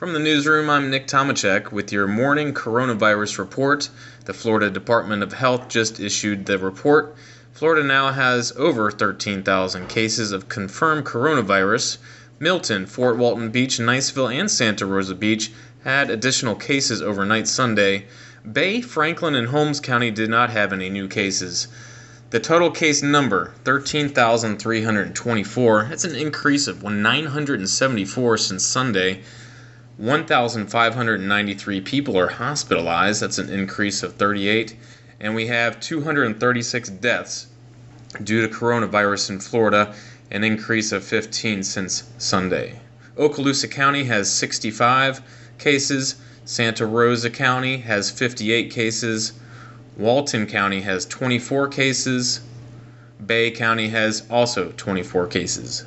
From the newsroom, I'm Nick Tomachek with your morning coronavirus report. The Florida Department of Health just issued the report. Florida now has over 13,000 cases of confirmed coronavirus. Milton, Fort Walton Beach, Niceville, and Santa Rosa Beach had additional cases overnight Sunday. Bay, Franklin, and Holmes County did not have any new cases. The total case number, 13,324. That's an increase of 974 since Sunday. 1,593 people are hospitalized. That's an increase of 38. And we have 236 deaths due to coronavirus in Florida, an increase of 15 since Sunday. Okaloosa County has 65 cases. Santa Rosa County has 58 cases. Walton County has 24 cases. Bay County has also 24 cases.